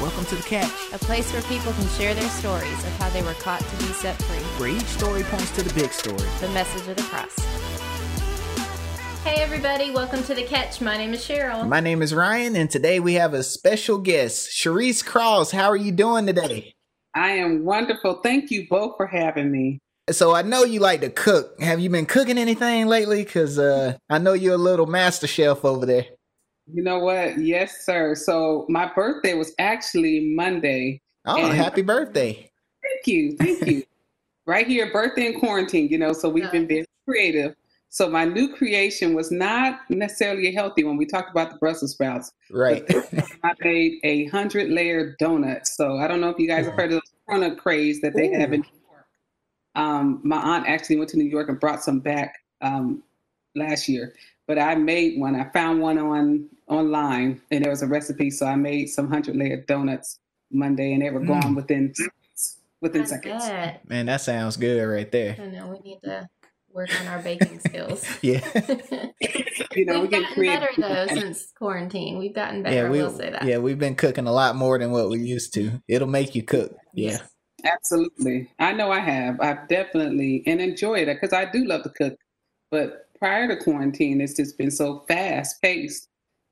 Welcome to The Catch, a place where people can share their stories of how they were caught to be set free. where each story points to the big story. The message of the cross. Hey, everybody, welcome to The Catch. My name is Sharol. My name is Ryan, and today we have a special guest, Sherice Cross. How are you doing today? I am wonderful. Thank you both for having me. So I know you like to cook. Have you been cooking anything lately? Because uh, I know you're a little master chef over there. You know what? Yes, sir. So my birthday was actually Monday. Oh, And- happy birthday! Thank you. Thank you. right here, birthday in quarantine, you know, so we've been very creative. So my new creation was not necessarily a healthy one. We talked about the Brussels sprouts. Right. I made a hundred layer donut. So I don't know if you guys have heard of the donut craze that they have in New York. Um, my aunt actually went to New York and brought some back um, last year. But I made one. I found one on online, and there was a recipe. So I made some hundred layer donuts Monday, and they were gone Mm. within within I seconds. bet. Man, that sounds good right there. I know we need to work on our baking skills. Yeah. You know, We've we gotten creative. better though since quarantine. We've gotten better. yeah, I we will say that. yeah we've been cooking a lot more than what we used to. It'll make you cook. Yeah. Absolutely. I know I have. I've definitely and enjoy it because I do love to cook. But prior to quarantine, it's just been so fast paced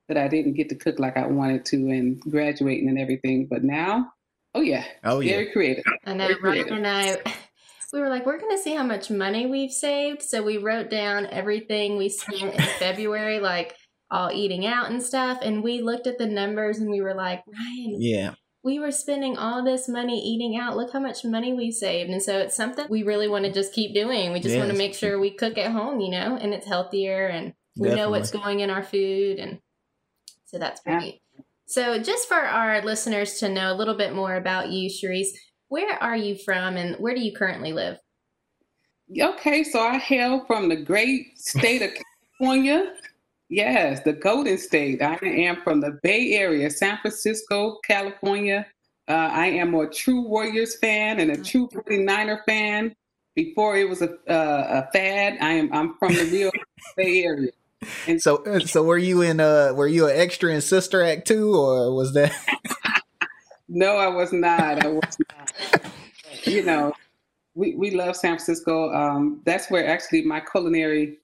that I didn't get to cook like I wanted to and graduating and everything. But now, oh yeah, Oh yeah. very creative. I know Very Ryan creative. and I we were like, we're gonna see how much money we've saved. So we wrote down everything we spent in February, like all eating out and stuff. And we looked at the numbers and we were like, Ryan, Yeah. we were spending all this money eating out. Look how much money we saved. And so it's something we really want to just keep doing. We just want to make sure we cook at home, you know, and it's healthier and we know what's going in our food. And so that's Yeah. pretty. So, just for our listeners to know a little bit more about you, Sherice, where are you from and where do you currently live? Okay, so I hail from the great state of California. Yes, the Golden State. I am from the Bay Area, San Francisco, California. Uh, I am a true Warriors fan and a true 49er fan. Before it was a, uh, a fad, I am I'm from the real Bay Area. So uh, so were you in uh were you an extra in Sister Act too or was that No, I was not. I was not. you know, we, we love San Francisco. Um, that's where actually my culinary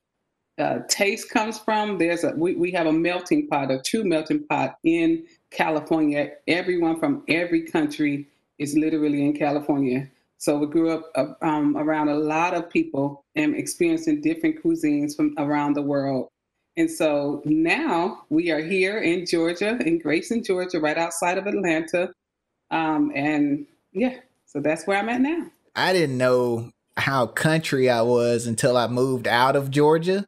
uh, taste comes from. There's a we, we have a melting pot, a true melting pot in California. Everyone from every country is literally in California. So we grew up uh, um, around a lot of people and experiencing different cuisines from around the world. And so now we are here in Georgia, in Grayson, Georgia, right outside of Atlanta. Um, and yeah, so that's where I'm at now. I didn't know how country I was until I moved out of Georgia.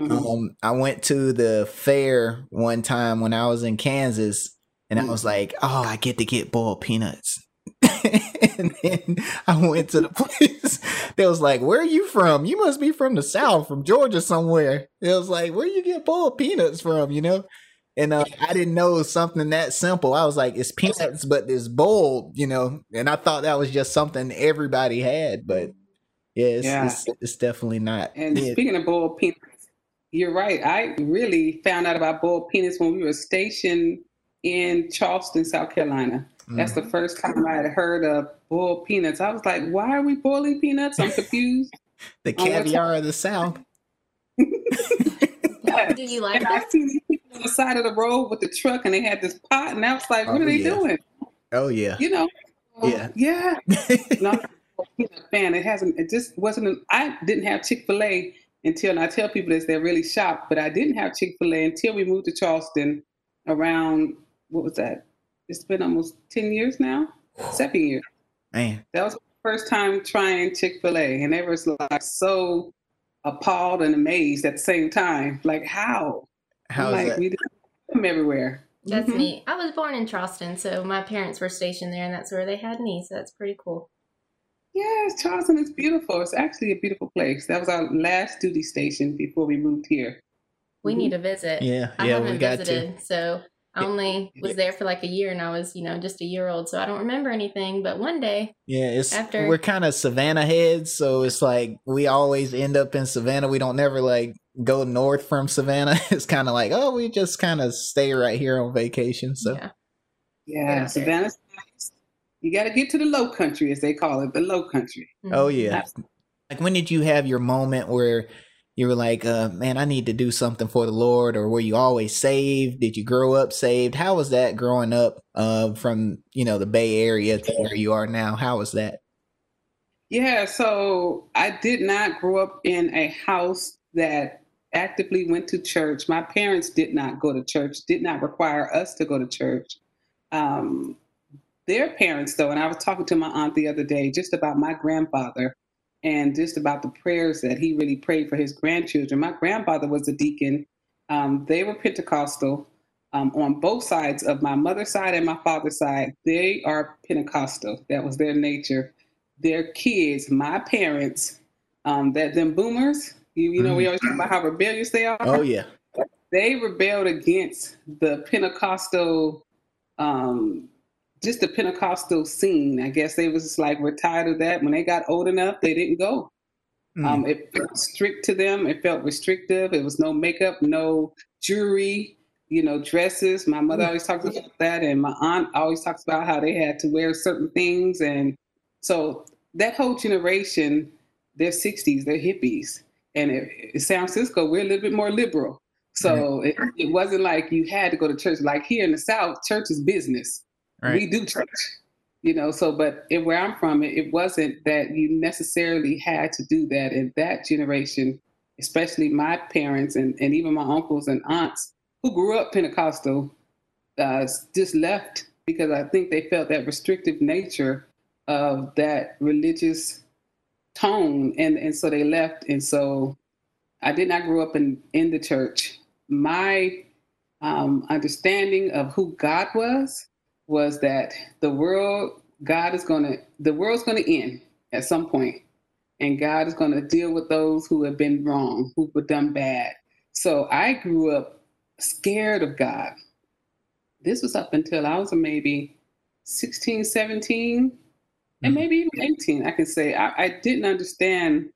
Mhm. Um, I went to the fair one time when I was in Kansas, and I was like, "Oh, I get to get boiled peanuts." and then I went to the place. They was like, "Where are you from? You must be from the South, from Georgia somewhere." It was like, "Where you get boiled peanuts from?" You know. And uh, I didn't know something that simple. I was like, "It's peanuts, but it's boiled," you know. And I thought that was just something everybody had, but yeah, it's, Yeah. it's, it's definitely not. And Yeah. speaking of boiled peanuts, you're right. I really found out about boiled peanuts when we were stationed in Charleston, South Carolina. That's the mm. first time I had heard of boiled peanuts. I was like, why are we boiling peanuts? I'm confused. the caviar of the South. Do you like and I that? seen these people on the side of the road with the truck and they had this pot and I was like, what Oh, are they yeah. doing? Oh yeah. You know? Yeah. Yeah. no, I'm a peanut fan. It hasn't. It just wasn't. An, I didn't have Chick Fil A until, and I tell people this, they're really shocked. But I didn't have Chick Fil A until we moved to Charleston. Around what was that? It's been almost ten years now. Seven years. Man, That was the first time trying Chick Fil A, and they was like so appalled and amazed at the same time. Like how? How I'm like that? we didn't them everywhere. That's Mhm. me. I was born in Charleston, so my parents were stationed there, and that's where they had me. So that's pretty cool. Yes, Charleston is beautiful. It's actually a beautiful place. That was our last duty station before we moved here. We Mhm. need to visit. Yeah, I yeah, haven't we got visited, so I only was there for like a year, and I was, you know, just a year old, so I don't remember anything. But one day. Yeah, it's After- we're kind of Savannah heads, so it's like we always end up in Savannah. We don't never like go north from Savannah. It's kind of like oh, we just kind of stay right here on vacation. So yeah, Yeah, Savannah's nice. You got to get to the low country, as they call it, the low country. Mm-hmm. Oh yeah. Like when did you have your moment where you were like, uh, man, I need to do something for the Lord, or were you always saved? Did you grow up saved? How was that growing up uh, from you know the Bay Area to where you are now? How was that? Yeah, so I did not grow up in a house that actively went to church. My parents did not go to church, did not require us to go to church. Um, their parents, though, and I was talking to my aunt the other day just about my grandfather and just about the prayers that he really prayed for his grandchildren. My grandfather was a deacon. Um, they were Pentecostal um, on both sides of my mother's side and my father's side. They are Pentecostal. That was their nature. Their kids, my parents, um, that them boomers, you, you know, mm-hmm. we always talk about how rebellious they are. Oh, yeah. They rebelled against the Pentecostal um, just the Pentecostal scene. I guess they was like, we're tired of that. When they got old enough, they didn't go. Mm. Um, it felt strict to them. It felt restrictive. It was no makeup, no jewelry, you know, dresses. My mother mm. always talks about that, and my aunt always talks about how they had to wear certain things. And so that whole generation, they're 60s, they're hippies. And in San Francisco, we're a little bit more liberal. So it, it wasn't like you had to go to church. Like here in the South, church is business. Right. We do church, you know. So, but it, where I'm from, it, it wasn't that you necessarily had to do that. In that generation, especially my parents and, and even my uncles and aunts who grew up Pentecostal, uh, just left because I think they felt that restrictive nature of that religious tone, and and so they left. And so I did not grow up in in the church. My um, understanding of who God was was that the world, God is going to, the world's going to end at some point, and God is going to deal with those who have been wrong, who have done bad. So I grew up scared of God. This was up until I was maybe 16, 17, and maybe even 18. I can say I, I didn't understand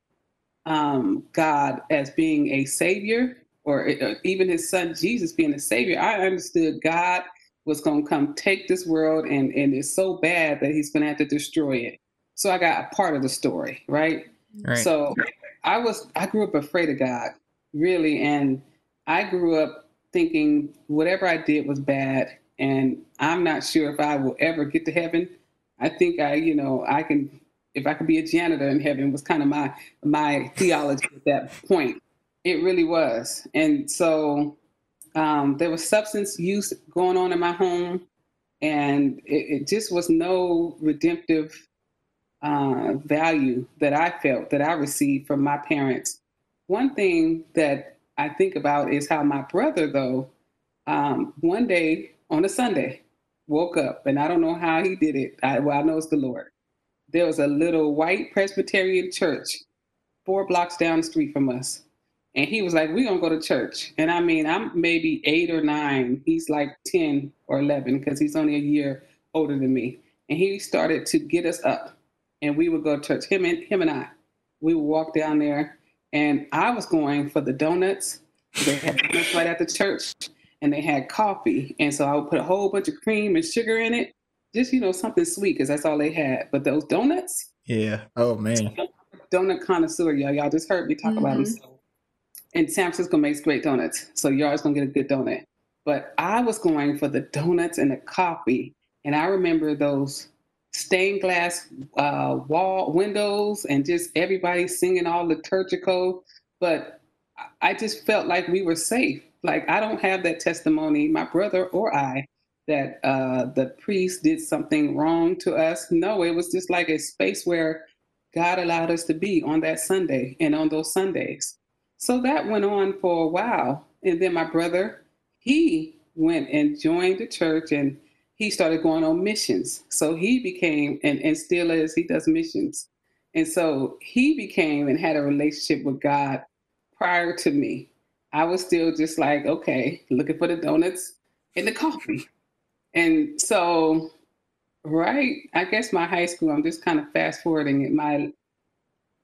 um, God as being a savior or, or uh, even his son Jesus being a savior. I understood God was going to come take this world and, and it's so bad that he's going to have to destroy it. So I got a part of the story, right? right? So I was, I grew up afraid of God, really. And I grew up thinking whatever I did was bad. And I'm not sure if I will ever get to heaven. I think I, you know, I can, if I could be a janitor in heaven was kind of my, my theology at that point. It really was. And so um, there was substance use going on in my home, and it, it just was no redemptive uh, value that I felt that I received from my parents. One thing that I think about is how my brother, though, um, one day on a Sunday, woke up, and I don't know how he did it. I, well, I know it's the Lord. There was a little white Presbyterian church four blocks down the street from us. And he was like, We're going to go to church. And I mean, I'm maybe eight or nine. He's like 10 or 11 because he's only a year older than me. And he started to get us up and we would go to church, him and, him and I. We would walk down there. And I was going for the donuts. They had donuts right at the church and they had coffee. And so I would put a whole bunch of cream and sugar in it, just, you know, something sweet because that's all they had. But those donuts. Yeah. Oh, man. Donut connoisseur, y'all. Y'all just heard me talk mm-hmm. about them. So and San Francisco makes great donuts, so you're always gonna get a good donut. But I was going for the donuts and the coffee, and I remember those stained glass uh, wall windows and just everybody singing all liturgical. But I just felt like we were safe. Like I don't have that testimony, my brother or I, that uh, the priest did something wrong to us. No, it was just like a space where God allowed us to be on that Sunday and on those Sundays. So that went on for a while. And then my brother, he went and joined the church and he started going on missions. So he became, and, and still is, he does missions. And so he became and had a relationship with God prior to me. I was still just like, okay, looking for the donuts and the coffee. And so, right, I guess my high school, I'm just kind of fast forwarding it. My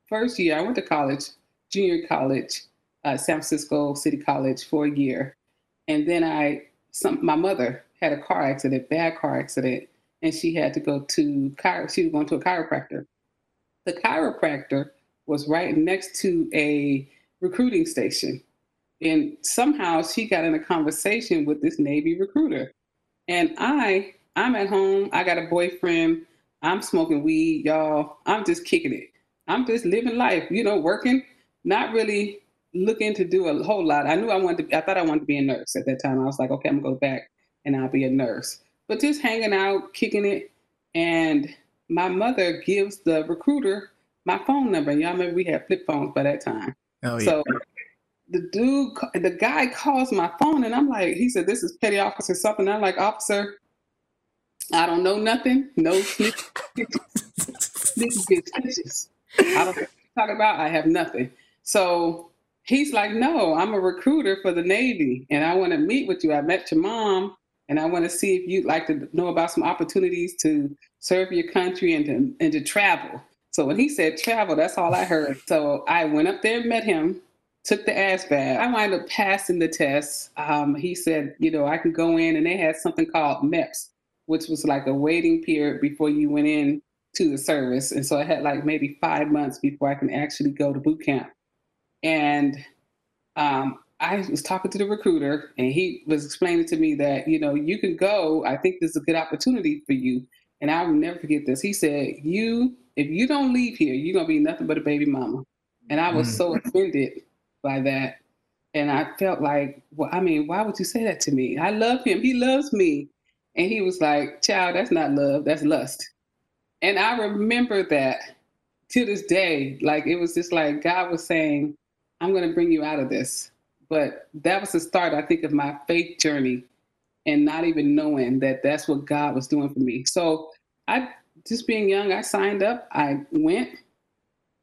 first year, I went to college junior college, uh, San Francisco City College for a year. And then I, some, my mother had a car accident, bad car accident, and she had to go to she was going to a chiropractor. The chiropractor was right next to a recruiting station. And somehow she got in a conversation with this Navy recruiter. And I, I'm at home, I got a boyfriend, I'm smoking weed, y'all. I'm just kicking it. I'm just living life, you know, working, not really looking to do a whole lot. I knew I wanted to, I thought I wanted to be a nurse at that time. I was like, okay, I'm gonna go back and I'll be a nurse. But just hanging out, kicking it. And my mother gives the recruiter my phone number. Y'all remember we had flip phones by that time. Oh, yeah. So the dude, the guy calls my phone and I'm like, he said, this is petty officer something. I'm like, officer, I don't know nothing. No snitches. This is snitches. I don't talk about. I have nothing. So he's like, no, I'm a recruiter for the Navy and I want to meet with you. I met your mom and I want to see if you'd like to know about some opportunities to serve your country and to, and to travel. So when he said travel, that's all I heard. So I went up there and met him, took the ASVAB. I wound up passing the test. Um, he said, you know, I can go in, and they had something called MEPS, which was like a waiting period before you went in to the service. And so I had like maybe five months before I can actually go to boot camp. And um, I was talking to the recruiter, and he was explaining to me that, you know, you can go. I think this is a good opportunity for you. And I will never forget this. He said, You if you don't leave here, you're gonna be nothing but a baby mama. And I was mm. so offended by that. And I felt like, well, I mean, why would you say that to me? I love him. He loves me. And he was like, child, that's not love, that's lust. And I remember that to this day. Like it was just like God was saying, I'm gonna bring you out of this. But that was the start, I think, of my faith journey and not even knowing that that's what God was doing for me. So I just being young, I signed up. I went,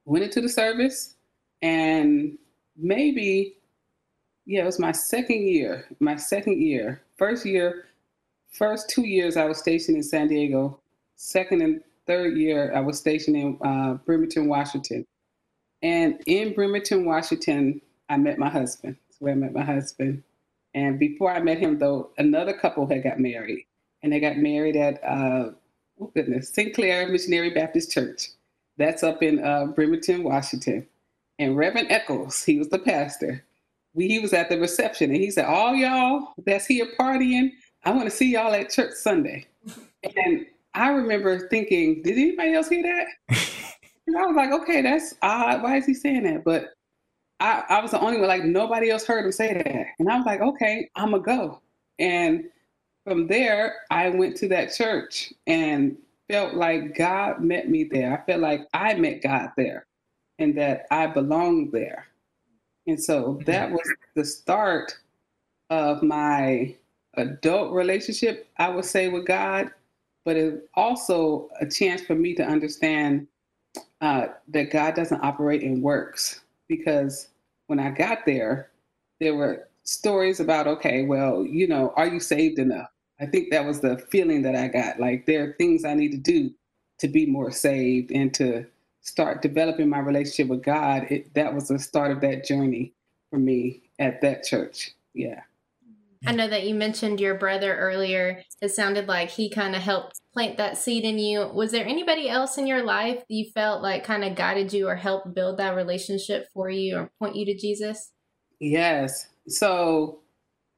went into the service, and maybe, yeah, it was my second year. My second year. First year, first two years I was stationed in San Diego. Second and third year I was stationed in uh, Bremerton, Washington. And in Bremerton, Washington, I met my husband. That's where I met my husband. And before I met him, though, another couple had got married, and they got married at uh, oh goodness, St. Clair Missionary Baptist Church. That's up in uh, Bremerton, Washington. And Reverend Eccles, he was the pastor. We, he was at the reception and he said, All y'all that's here partying, I want to see y'all at church Sunday. And I remember thinking, Did anybody else hear that? and I was like, Okay, that's odd. Why is he saying that? But I, I was the only one, like, nobody else heard him say that. And I was like, Okay, I'm going to go. And from there, I went to that church and felt like God met me there. I felt like I met God there and that I belonged there. And so that mm-hmm. was the start of my adult relationship, I would say, with God, but it's also a chance for me to understand uh, that God doesn't operate in works. Because when I got there, there were stories about, okay, well, you know, are you saved enough? I think that was the feeling that I got. Like there are things I need to do to be more saved and to start developing my relationship with God. It, that was the start of that journey for me at that church. Yeah. I know that you mentioned your brother earlier. It sounded like he kind of helped plant that seed in you. Was there anybody else in your life you felt like kind of guided you or helped build that relationship for you or point you to Jesus? Yes. So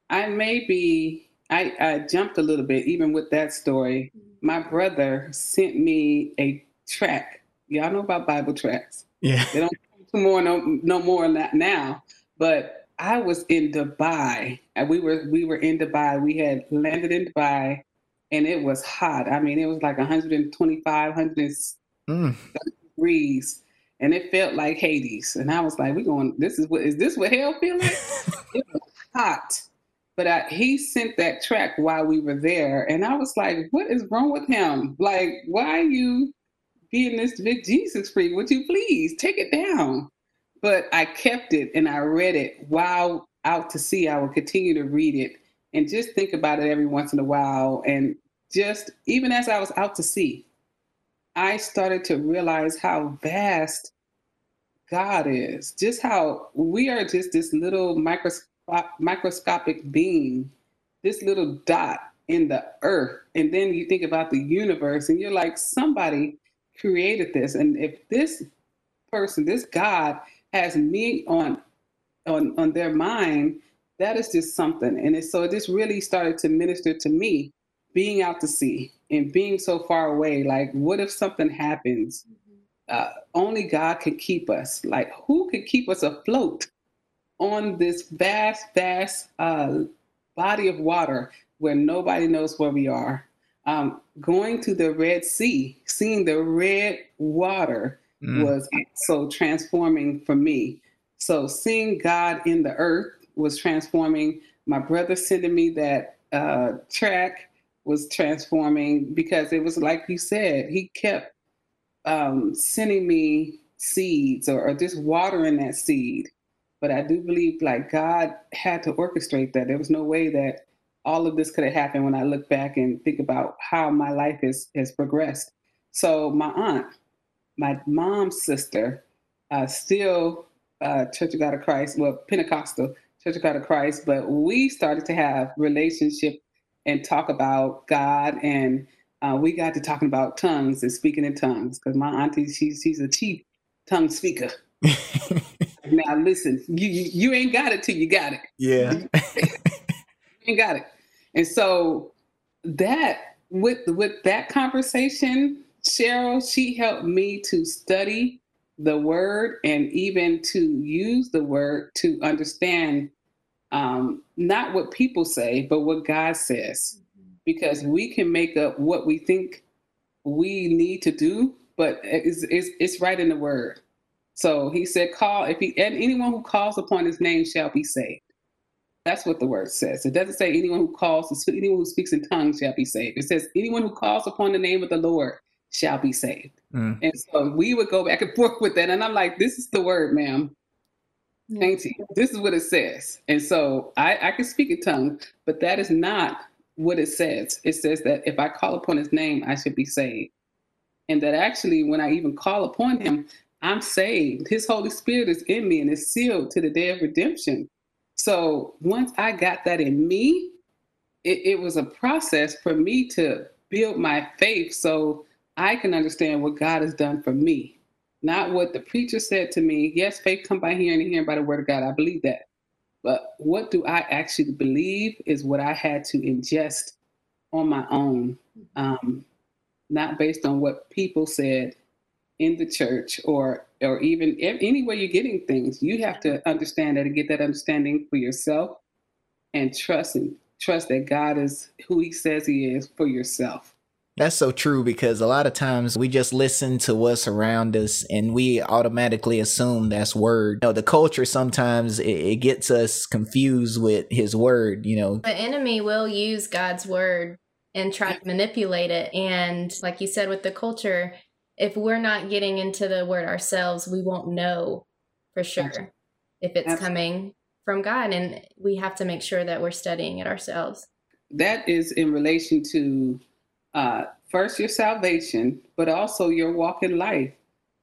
I may be I, I jumped a little bit, even with that story. Mm-hmm. My brother sent me a track. Y'all know about Bible tracks. Yeah. They don't come more no, no more now. But I was in Dubai. And we were we were in Dubai. We had landed in Dubai and it was hot. I mean, it was like 125, 100 mm. degrees. And it felt like Hades. And I was like, we're going, this is what is this what hell feel like? it was hot. But I, he sent that track while we were there, and I was like, "What is wrong with him? Like, why are you being this big Jesus freak? Would you please take it down?" But I kept it and I read it while out to sea. I would continue to read it and just think about it every once in a while. And just even as I was out to sea, I started to realize how vast God is, just how we are just this little microscopic microscopic being, this little dot in the earth. And then you think about the universe and you're like, somebody created this. And if this person, this God has me on on on their mind, that is just something. And it, so it just really started to minister to me, being out to sea and being so far away. Like, what if something happens? Uh, only God can keep us. Like, who could keep us afloat on this vast, vast uh, body of water where nobody knows where we are? Um, going to the Red Sea, seeing the red water mm. was so transforming for me. So, seeing God in the earth was transforming. My brother sending me that uh, track was transforming because it was like you said, he kept um, sending me seeds or, or just watering that seed. But I do believe like God had to orchestrate that. There was no way that all of this could have happened when I look back and think about how my life has, has progressed. So my aunt, my mom's sister, uh, still uh, Church of God of Christ, well, Pentecostal Church of God of Christ, but we started to have relationship and talk about God and uh, we got to talking about tongues and speaking in tongues because my auntie she's she's a chief tongue speaker. now listen, you, you, you ain't got it till you got it. Yeah, you ain't got it, and so that with with that conversation, Sharol, she helped me to study the word and even to use the word to understand um, not what people say, but what God says because we can make up what we think we need to do, but it's, it's, it's right in the word. So he said, call, if he, and anyone who calls upon his name shall be saved. That's what the word says. It doesn't say anyone who calls, anyone who speaks in tongues shall be saved. It says anyone who calls upon the name of the Lord shall be saved. Mm. And so we would go back and forth with that. And I'm like, this is the word, ma'am. Thank you. This is what it says. And so I, I can speak in tongue, but that is not what it says. It says that if I call upon his name, I should be saved. And that actually, when I even call upon him, I'm saved. His Holy Spirit is in me and is sealed to the day of redemption. So once I got that in me, it, it was a process for me to build my faith so I can understand what God has done for me. Not what the preacher said to me. Yes, faith come by hearing and hearing by the word of God. I believe that. But what do I actually believe is what I had to ingest on my own, um, not based on what people said in the church or or even any way you're getting things. You have to understand that and get that understanding for yourself, and trust and trust that God is who He says He is for yourself. That's so true because a lot of times we just listen to what's around us and we automatically assume that's word. You know, the culture sometimes it, it gets us confused with his word, you know. The enemy will use God's word and try to manipulate it. And like you said with the culture, if we're not getting into the word ourselves, we won't know for sure if it's coming from God. And we have to make sure that we're studying it ourselves. That is in relation to uh, first your salvation, but also your walk in life,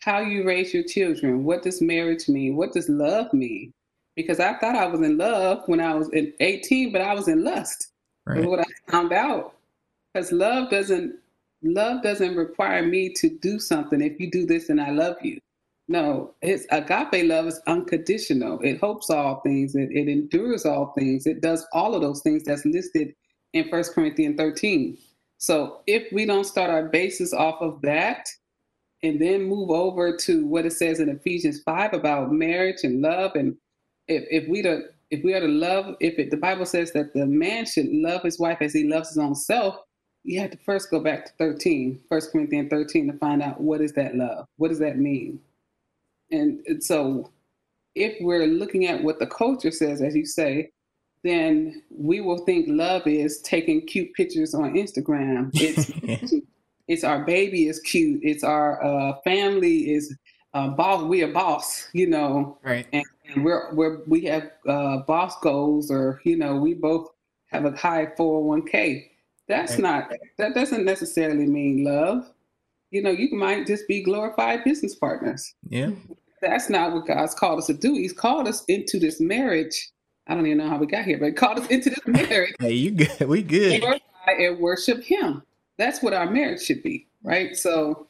how you raise your children. What does marriage mean? What does love mean? Because I thought I was in love when I was in 18, but I was in lust. Right. What I found out, because love doesn't love doesn't require me to do something. If you do this, and I love you. No, it's agape love is unconditional. It hopes all things. It, it endures all things. It does all of those things that's listed in First Corinthians 13. So if we don't start our basis off of that and then move over to what it says in Ephesians 5 about marriage and love and if, if we to if we are to love if it, the Bible says that the man should love his wife as he loves his own self, you have to first go back to 13, 1 Corinthians 13 to find out what is that love? What does that mean? And so if we're looking at what the culture says, as you say, then we will think love is taking cute pictures on Instagram. It's it's our baby is cute. It's our uh, family is uh, boss. We are boss, you know, right? And, and we're we're we have uh, boss goals, or you know, we both have a high 401k. That's right. not that doesn't necessarily mean love. You know, you might just be glorified business partners. Yeah. That's not what God's called us to do. He's called us into this marriage I don't even know how we got here, but it called us into this marriage. Hey, you good? We good. and worship Him. That's what our marriage should be, right? So,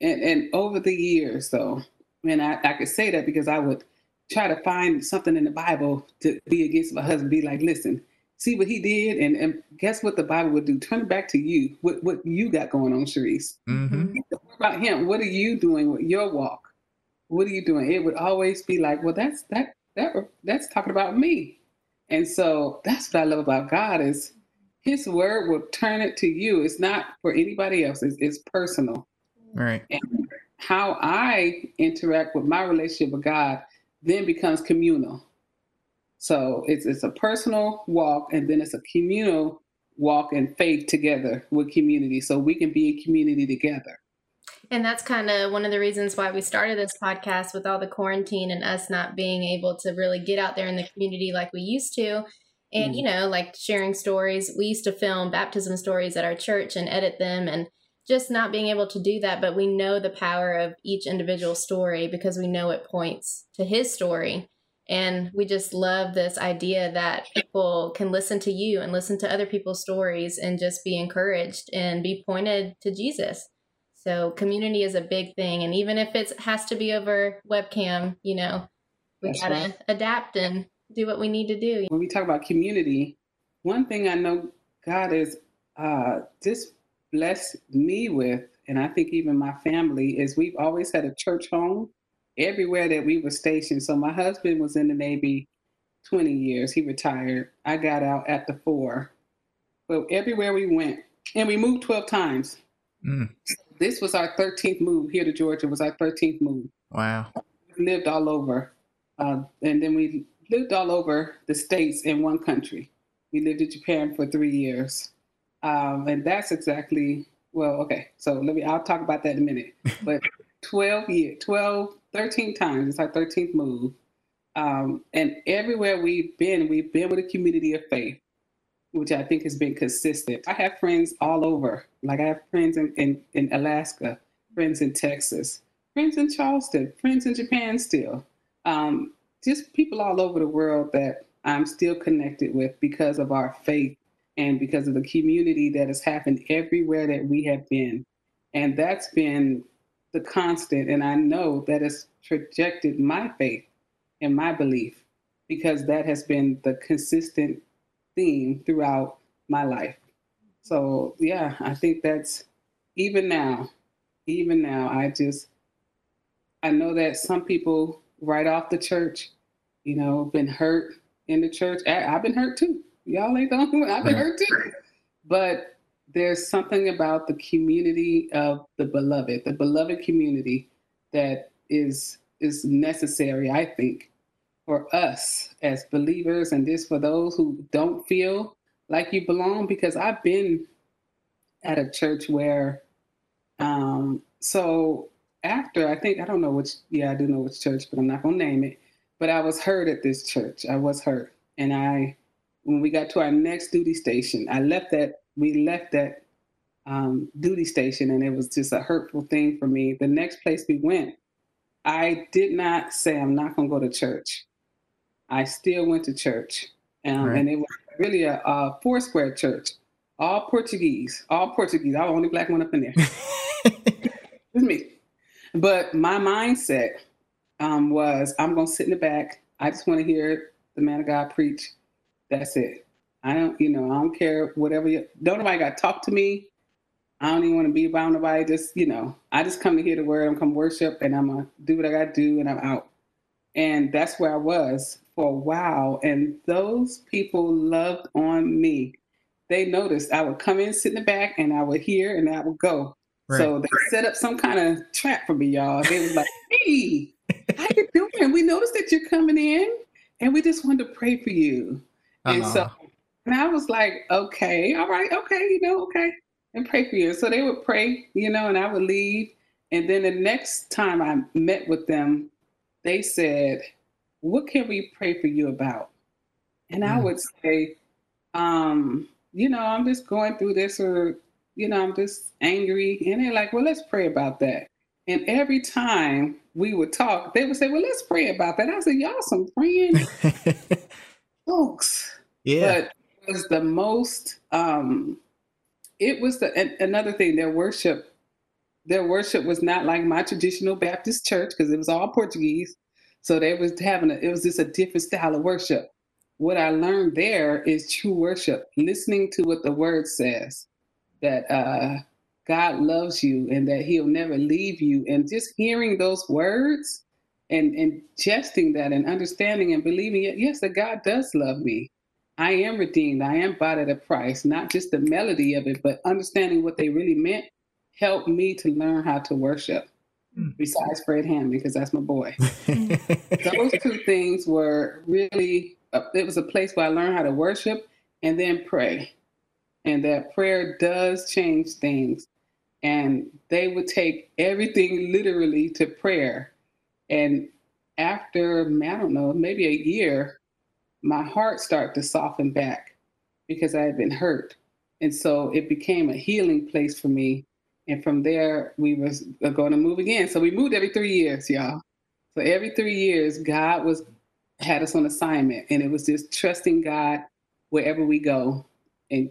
and and over the years, though, and I, I could say that because I would try to find something in the Bible to be against my husband, be like, listen, see what he did, and, and guess what the Bible would do? Turn it back to you. What what you got going on, Sherice? Mm-hmm. What about him? What are you doing with your walk? What are you doing? It would always be like, well, that's that that that's talking about me. And so that's what I love about God is his word will turn it to you. It's not for anybody else. It's, it's personal. Right. And how I interact with my relationship with God then becomes communal. So it's it's a personal walk and then it's a communal walk and faith together with community. So we can be in community together. And that's kind of one of the reasons why we started this podcast with all the quarantine and us not being able to really get out there in the community like we used to. And, mm you know, like sharing stories. We used to film baptism stories at our church and edit them and just not being able to do that. But we know the power of each individual story because we know it points to his story. And we just love this idea that people can listen to you and listen to other people's stories and just be encouraged and be pointed to Jesus. So community is a big thing, and even if it has to be over webcam, you know, we That's gotta right. adapt and do what we need to do. When we talk about community, one thing I know God has uh, just blessed me with, and I think even my family, is we've always had a church home everywhere that we were stationed. So my husband was in the Navy 20 years. He retired. I got out at the four. But everywhere we went, and we moved 12 times. Mm. This was our 13th move here to Georgia. Was our 13th move. Wow. We lived all over, uh, and then we lived all over the states in one country. We lived in Japan for three years, um, and that's exactly well. Okay, so let me. I'll talk about that in a minute. But 12 years, 12, 13 times. It's our 13th move. Um, and everywhere we've been, we've been with a community of faith which I think has been consistent. I have friends all over. Like I have friends in, in, in Alaska, friends in Texas, friends in Charleston, friends in Japan still. Um, just people all over the world that I'm still connected with because of our faith and because of the community that has happened everywhere that we have been. And that's been the constant. And I know that has trajected my faith and my belief because that has been the consistent theme throughout my life. So yeah, I think that's even now, even now, I just I know that some people right off the church, you know, been hurt in the church. I, have been hurt too. Y'all ain't the only one. I've been hurt too. But there's something about the community of the beloved, the beloved community that is is necessary, I think, for us as believers and this for those who don't feel like you belong because I've been at a church where um so after I think I don't know which yeah I do know which church but I'm not gonna name it but I was hurt at this church. I was hurt. And I when we got to our next duty station I left that we left that um, duty station and it was just a hurtful thing for me. The next place we went I did not say I'm not gonna go to church I still went to church. Um, right. And it was really a, a four square church, all Portuguese, all Portuguese. I was the only black one up in there. it's me. But my mindset um, was I'm going to sit in the back. I just want to hear the man of God preach. That's it. I don't, you know, I don't care whatever. You, don't nobody got to talk to me. I don't even want to be around nobody. Just, you know, I just come to hear the word. I'm come worship and I'm going to do what I got to do and I'm out. And that's where I was for a while. And those people loved on me. They noticed I would come in, sit in the back, and I would hear and I would go. Right. So they set up some kind of trap for me, y'all. They was like, hey, how you doing? We noticed that you're coming in and we just wanted to pray for you. Uh-huh. And so uh-huh. and I was like, okay, all right, okay, you know, okay, and pray for you. So they would pray, you know, and I would leave. And then the next time I met with them, they said, What can we pray for you about? And I mm. would say, um, you know, I'm just going through this, or, you know, I'm just angry. And they're like, Well, let's pray about that. And every time we would talk, they would say, Well, let's pray about that. I said, Y'all some praying folks. Yeah. But it was the most um it was the another thing. Their worship, their worship was not like my traditional Baptist church because it was all Portuguese. So they was having a, it was just a different style of worship. What I learned there is true worship, listening to what the word says, that uh, God loves you and that He'll never leave you, and just hearing those words and and gesting that and understanding and believing it. Yes, that God does love me. I am redeemed. I am bought at a price. Not just the melody of it, but understanding what they really meant helped me to learn how to worship. Mm. Besides Fred Hammond, because that's my boy. Those two things were really. Uh, it was a place where I learned how to worship and then pray, and that prayer does change things. And they would take everything literally to prayer. And after I don't know, maybe a year, my heart started to soften back because I had been hurt. And so it became a healing place for me. And from there, we was going to move again. So we moved every three years, y'all. So every three years, God was had us on assignment, and it was just trusting God wherever we go, and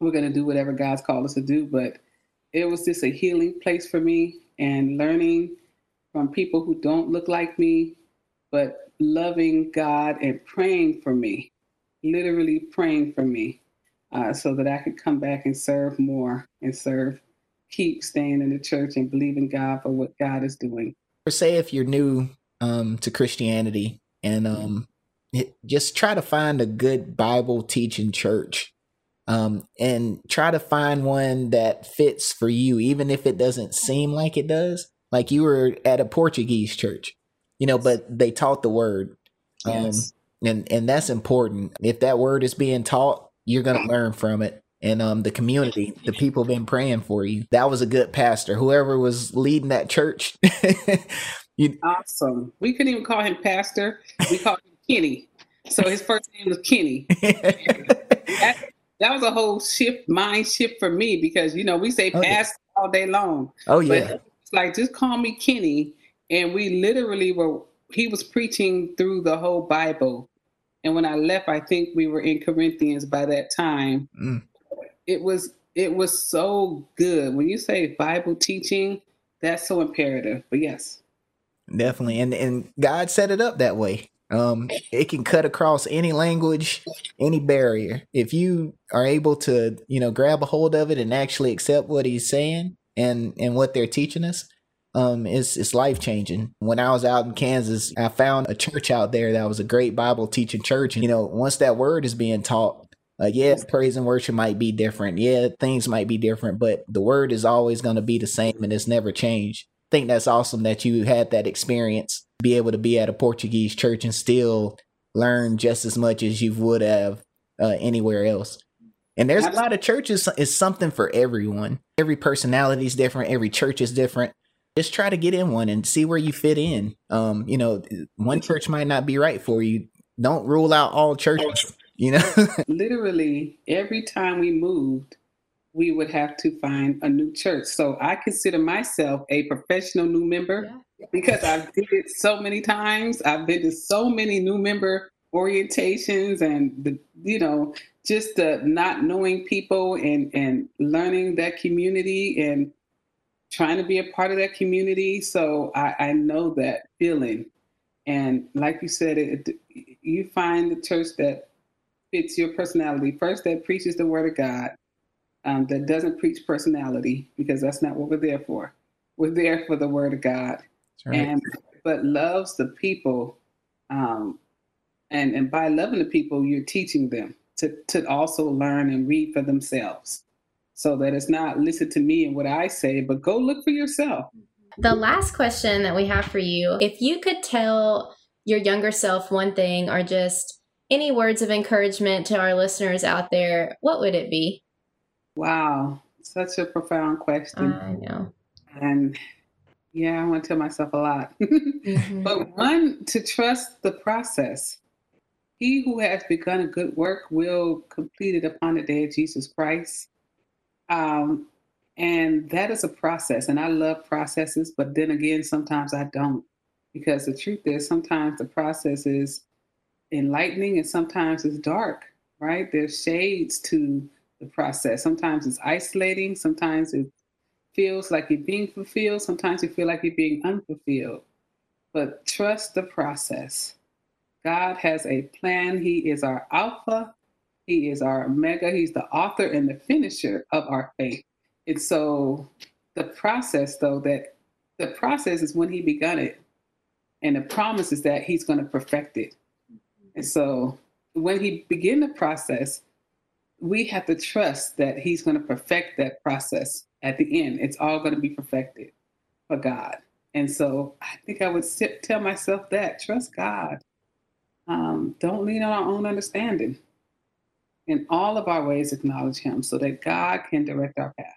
we're going to do whatever God's called us to do. But it was just a healing place for me, and learning from people who don't look like me, but loving God and praying for me, literally praying for me, uh, so that I could come back and serve more and serve, keep staying in the church and believing God for what God is doing. Or Say if you're new um, to Christianity and um, just try to find a good Bible teaching church. Um, and try to find one that fits for you, even if it doesn't seem like it does. Like you were at a Portuguese church you know, but they taught the word. Um, yes. and, and that's important. If that word is being taught, you're going to learn from it. And um, the community, the people have been praying for you. That was a good pastor. Whoever was leading that church. you, awesome. We couldn't even call him pastor. We called him Kenny. So his first name was Kenny. that, that, was a whole shift, mind shift for me because, you know, we say pastor oh, yeah. all day long. Oh, yeah. But it's like, just call me Kenny and we literally were he was preaching through the whole bible and when i left i think we were in corinthians by that time mm. It was it was so good when you say bible teaching that's so imperative but yes definitely and and god set it up that way um it can cut across any language any barrier if you are able to you know grab a hold of it and actually accept what he's saying and and what they're teaching us um, it's it's life changing. When I was out in Kansas, I found a church out there that was a great Bible teaching church. And you know, once that word is being taught, uh, yeah, praise and worship might be different. Yeah, things might be different, but the word is always going to be the same, and it's never changed. I think that's awesome that you had that experience, be able to be at a Portuguese church and still learn just as much as you would have uh, anywhere else. And there's a lot of churches. It's something for everyone. Every personality is different. Every church is different just try to get in one and see where you fit in. Um, you know, one church might not be right for you. Don't rule out all churches. You know, literally every time we moved, we would have to find a new church. So I consider myself a professional new member yeah. because I've did it so many times. I've been to so many new member orientations and the you know just the not knowing people and and learning that community and trying to be a part of that community. So I, I know that feeling. And like you said, it, you find the church that fits your personality. First, that preaches the word of God, um, that doesn't preach personality, because that's not what we're there for. We're there for the word of God. Right. And but loves the people. Um, and, and by loving the people, you're teaching them to, to also learn and read for themselves so that it's not listen to me and what I say, but go look for yourself. The last question that we have for you if you could tell your younger self one thing or just any words of encouragement to our listeners out there, what would it be? Wow, such a profound question. I know. And yeah, I want to tell myself a lot. mm-hmm. But one, to trust the process. He who has begun a good work will complete it upon the day of Jesus Christ. Um, and that is a process. And I love processes, but then again, sometimes I don't. Because the truth is, sometimes the process is enlightening and sometimes it's dark, right? There's shades to the process. Sometimes it's isolating, sometimes it feels like you're being fulfilled, sometimes you feel like you're being unfulfilled. But trust the process. God has a plan. He is our Alpha, He is our Omega, He's the author and the finisher of our faith. And so the process, though, that the process is when He begun it. And the promise is that He's going to perfect it. And so when He begin the process, we have to trust that He's going to perfect that process at the end. It's all going to be perfected for God. And so I think I would sit, tell myself that trust God. Um, don't lean on our own understanding. In all of our ways, acknowledge Him so that God can direct our path.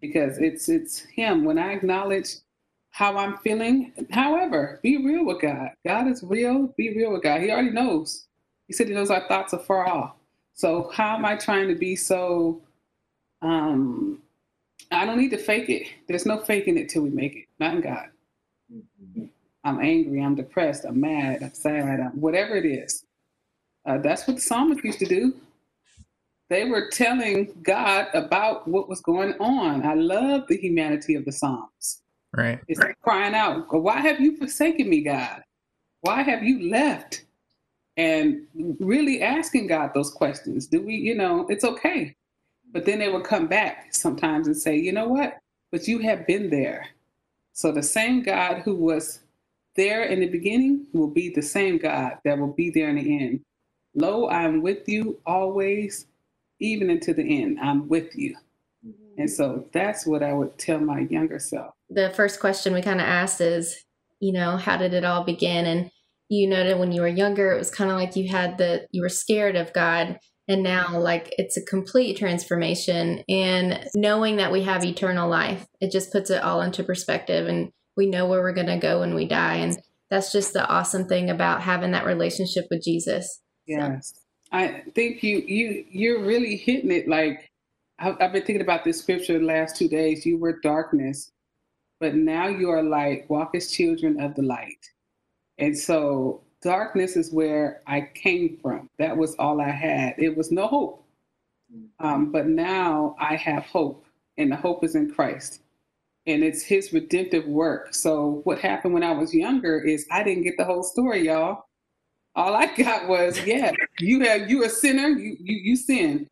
Because it's it's Him. When I acknowledge how I'm feeling, however, be real with God. God is real. Be real with God. He already knows. He said He knows our thoughts are far off. So how am I trying to be so? Um, I don't need to fake it. There's no faking it till we make it. Not in God. Mm-hmm. I'm angry, I'm depressed, I'm mad, I'm sad, I'm, whatever it is. Uh, that's what the psalmist used to do. They were telling God about what was going on. I love the humanity of the Psalms. Right. It's right. crying out, Why have you forsaken me, God? Why have you left? And really asking God those questions. Do we, you know, it's okay. But then they would come back sometimes and say, You know what? But you have been there. So the same God who was there in the beginning will be the same God that will be there in the end. Lo, I'm with you always, even into the end. I'm with you. Mm-hmm. And so that's what I would tell my younger self. The first question we kind of asked is, you know, how did it all begin? And you noted when you were younger, it was kind of like you had the, you were scared of God. And now, like, it's a complete transformation. And knowing that we have eternal life, it just puts it all into perspective. And we know where we're going to go when we die. And that's just the awesome thing about having that relationship with Jesus. Yes. So. I think you you you're really hitting it like I've, I've been thinking about this scripture the last two days. You were darkness, but now you are light. Walk as children of the light. And so darkness is where I came from. That was all I had. It was no hope. Mm-hmm. Um, but now I have hope, and the hope is in Christ and it's his redemptive work. So what happened when I was younger is I didn't get the whole story, y'all. All I got was, yeah, you have you a sinner, you you you sin,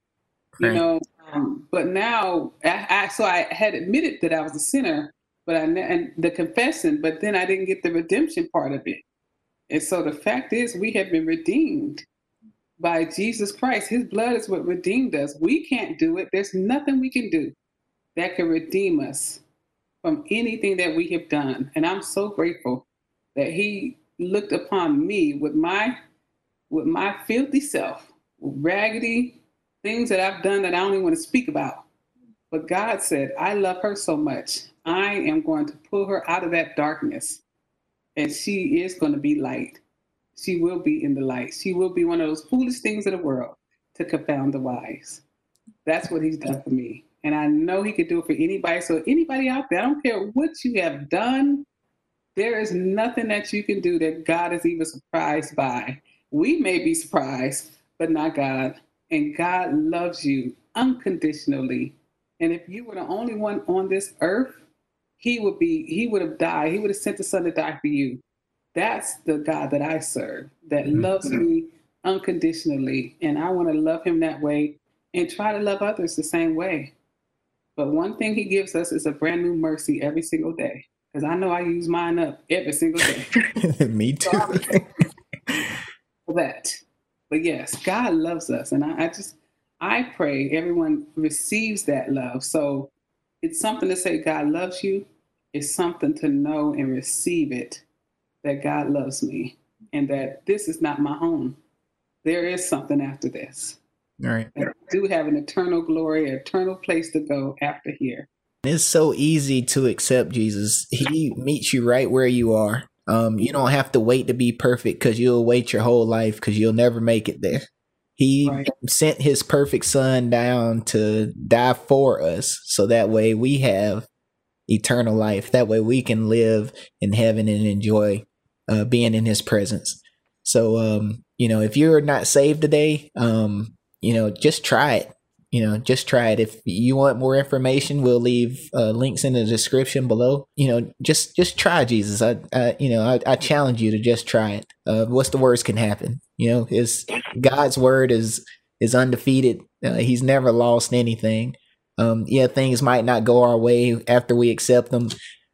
you know. Um, but now, I, I, so I had admitted that I was a sinner, but I and the confession, but then I didn't get the redemption part of it. And so the fact is, we have been redeemed by Jesus Christ. His blood is what redeemed us. We can't do it. There's nothing we can do that can redeem us from anything that we have done. And I'm so grateful that he looked upon me with my with my filthy self, raggedy things that I've done that I don't even want to speak about. But God said, I love her so much. I am going to pull her out of that darkness. And she is going to be light. She will be in the light. She will be one of those foolish things in the world to confound the wise. That's what he's done for me. And I know he could do it for anybody. So, anybody out there, I don't care what you have done, there is nothing that you can do that God is even surprised by. We may be surprised, but not God. And God loves you unconditionally. And if you were the only one on this earth, he would be, he would have died. He would have sent the son to die for you. That's the God that I serve, that mm-hmm. loves me unconditionally. And I want to love him that way and try to love others the same way. But one thing he gives us is a brand new mercy every single day. Because I know I use mine up every single day. Me too. That. But yes, God loves us. And I, I just, I pray everyone receives that love. So it's something to say God loves you. It's something to know and receive it that God loves me and that this is not my home. There is something after this. All right. I do have an eternal glory, eternal place to go after here. It's so easy to accept Jesus. He meets you right where you are. Um, you don't have to wait to be perfect because you'll wait your whole life because you'll never make it there. He right. sent his perfect son down to die for us so that way we have eternal life. That way we can live in heaven and enjoy uh, being in his presence. So, um, you know, if you're not saved today, um, you know, just try it. you know, just try it. If you want more information, we'll leave uh, links in the description below. You know, just just try Jesus. I, I you know, I, I challenge you to just try it. Uh, what's the worst can happen? You know, is God's word is is undefeated. Uh, he's never lost anything. Um, yeah, things might not go our way after we accept them,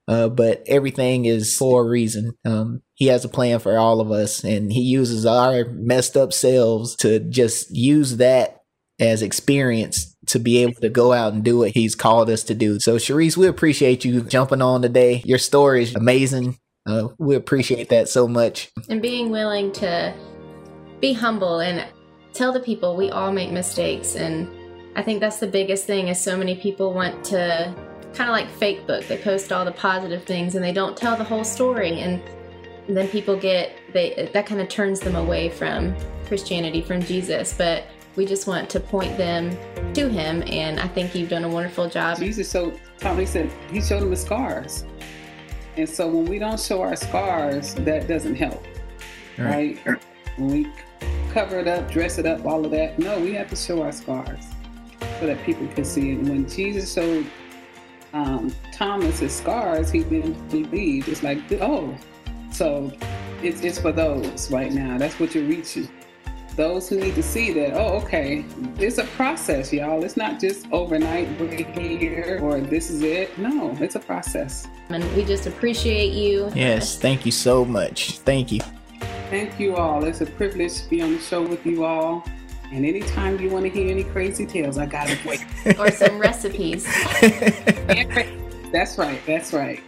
uh, but everything is for a reason. Um, he has a plan for all of us, and he uses our messed up selves to just use that as experience to be able to go out and do what he's called us to do. So, Sherice, we appreciate you jumping on today. Your story is amazing. Uh, we appreciate that so much. And being willing to be humble and tell the people we all make mistakes. And I think that's the biggest thing is so many people want to kind of like fake book. They post all the positive things and they don't tell the whole story. And then people get they that kind of turns them away from Christianity, from Jesus. But we just want to point them to him and I think you've done a wonderful job. Jesus showed Tommy said he showed them the scars. And so when we don't show our scars, that doesn't help. Right? right? When we cover it up, dress it up, all of that. No, we have to show our scars so that people can see it. And when Jesus showed um, Thomas his scars, he didn't believe. It's like, oh, so it's, it's for those right now. That's what you're reaching. Those who need to see that, oh, okay, it's a process, y'all. It's not just overnight, here, or this is it. No, it's a process. And we just appreciate you. Yes, thank you so much. Thank you. Thank you all. It's a privilege to be on the show with you all. And anytime you want to hear any crazy tales, I got it. or some recipes. that's right. That's right.